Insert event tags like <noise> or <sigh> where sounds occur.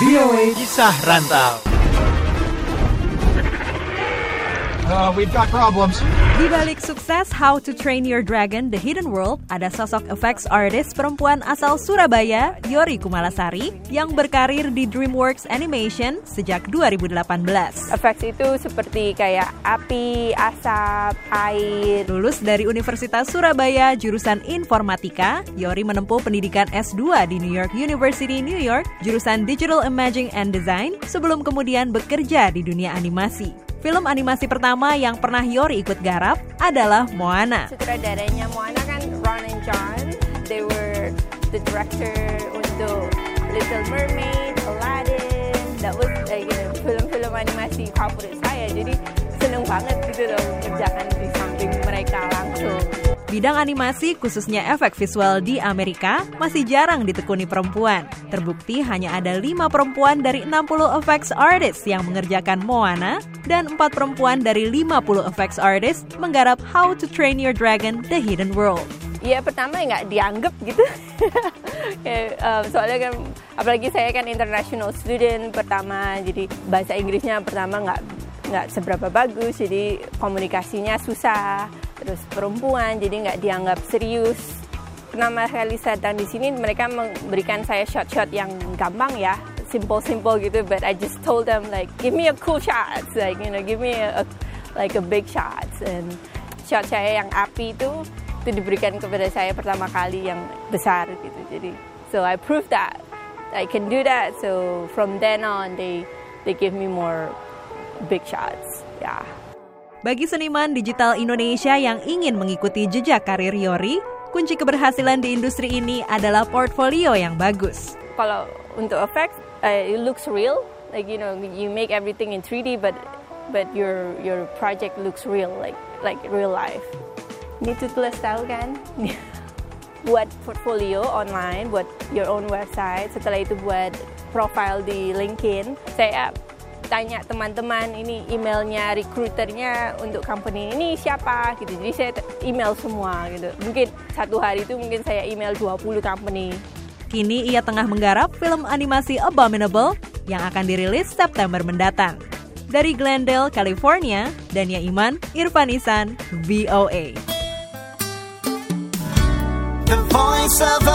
VOA Kisah Rantau. Uh, we've got problems. Di balik sukses How to Train Your Dragon The Hidden World, ada sosok effects artist perempuan asal Surabaya, Yori Kumalasari, yang berkarir di DreamWorks Animation sejak 2018. Effects itu seperti kayak api, asap, air. Lulus dari Universitas Surabaya jurusan Informatika, Yori menempuh pendidikan S2 di New York University, New York, jurusan Digital Imaging and Design, sebelum kemudian bekerja di dunia animasi. Film animasi pertama yang pernah Yori ikut garap adalah Moana. Sutradaranya Moana kan Ron and John. They were the director untuk Little Mermaid, Aladdin. That was like, you know, film-film animasi favorit saya. Jadi seneng banget gitu loh mengerjakan Bidang animasi, khususnya efek visual di Amerika, masih jarang ditekuni perempuan. Terbukti hanya ada lima perempuan dari 60 effects artist yang mengerjakan Moana, dan empat perempuan dari 50 effects artist menggarap How to Train Your Dragon The Hidden World. Iya pertama nggak dianggap gitu. <laughs> um, soalnya kan apalagi saya kan international student pertama, jadi bahasa Inggrisnya pertama nggak nggak seberapa bagus, jadi komunikasinya susah. Terus perempuan, jadi nggak dianggap serius. Pertama kali saya datang di sini, mereka memberikan saya shot-shot yang gampang ya, simple-simple gitu. But I just told them like, give me a cool shot, like you know, give me a, a like a big shot. And shot saya yang api itu itu diberikan kepada saya pertama kali yang besar gitu. Jadi, so I proved that I can do that. So from then on, they they give me more big shots. Yeah. Bagi seniman digital Indonesia yang ingin mengikuti jejak karir Yori, kunci keberhasilan di industri ini adalah portfolio yang bagus. Kalau untuk effects, uh, it looks real. Like you know, you make everything in 3D, but but your your project looks real, like like real life. Need to tulis tahu kan? <laughs> buat portfolio online, buat your own website. Setelah itu buat profile di LinkedIn. Saya tanya teman-teman ini emailnya recruiternya untuk company ini siapa gitu jadi saya email semua gitu mungkin satu hari itu mungkin saya email 20 company kini ia tengah menggarap film animasi Abominable yang akan dirilis September mendatang dari Glendale, California, Dania Iman, Irfan Isan, VOA. The Voice of.